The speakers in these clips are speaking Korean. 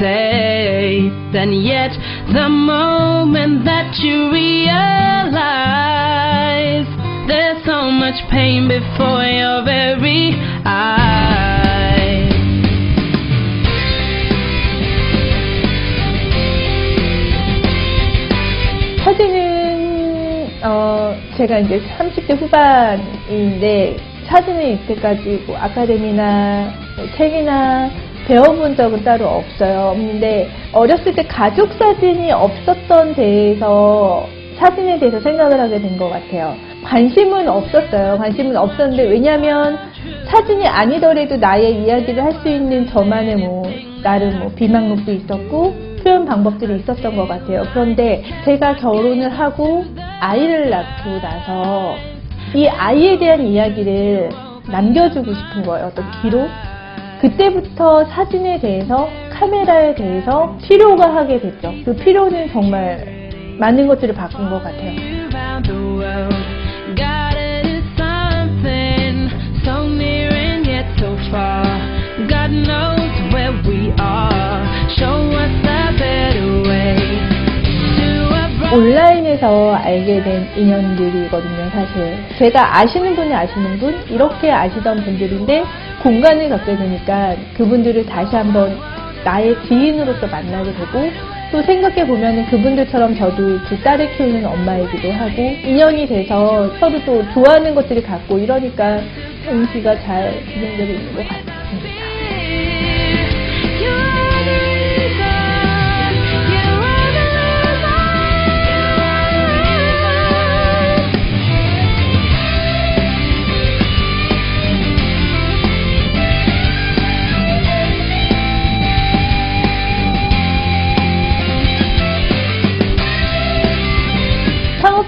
place. And yet, the moment that you realize there's so much pain before your very eyes. 사진은 어 제가 이제 30대 후반인데 사진을 이때까지 뭐 아카데미나 뭐 책이나 배워본 적은 따로 없어요. 없는데 어렸을 때 가족 사진이 없었던 데에서 사진에 대해서 생각을 하게 된 것 같아요. 관심은 없었어요. 관심은 없었는데 왜냐하면 사진이 아니더라도 나의 이야기를 할 수 있는 저만의 뭐 나름 뭐 비망록도 있었고 표현 방법들이 있었던 것 같아요. 그런데 제가 결혼을 하고 아이를 낳고 나서 이 아이에 대한 이야기를 남겨주고 싶은 거예요. 어떤 기록? 그때부터 사진에 대해서 카메라에 대해서 필요가 하게 됐죠. 그 필요는 정말 많은 것들을 바꾼 것 같아요. 온라인에서 알게 된 인연들이거든요, 사실. 제가 아시는 분이 아시는 분, 이렇게 아시던 분들인데, 공간을 갖게 되니까 그분들을 다시 한번 나의 지인으로서 만나게 되고, 또 생각해 보면 그분들처럼 저도 두 딸을 키우는 엄마이기도 하고, 인연이 돼서 서로 또 좋아하는 것들이 같고 이러니까 운기가 잘 진행되고 있는 것 같습니다.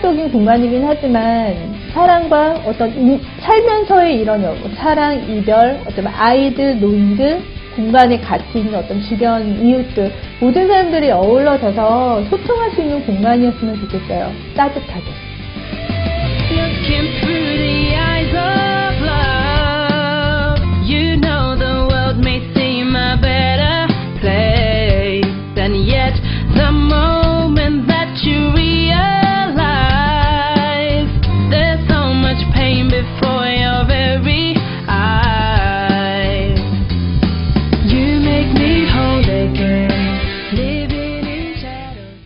상업적인 공간이긴 하지만 사랑과 어떤 이- 살면서의 이런 여- 사랑, 이별, 어쩌면 아이들, 노인들, 공간에 같이 있는 어떤 주변 이웃들 모든 사람들이 어우러져서 소통할 수 있는 공간이었으면 좋겠어요. 따뜻하게.